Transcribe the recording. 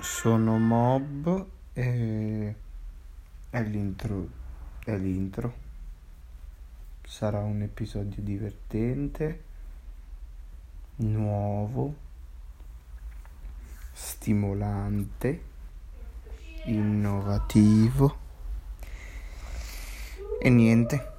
Sono Mob e è l'intro, è l'intro. Sarà un episodio divertente, nuovo, stimolante, innovativo e niente.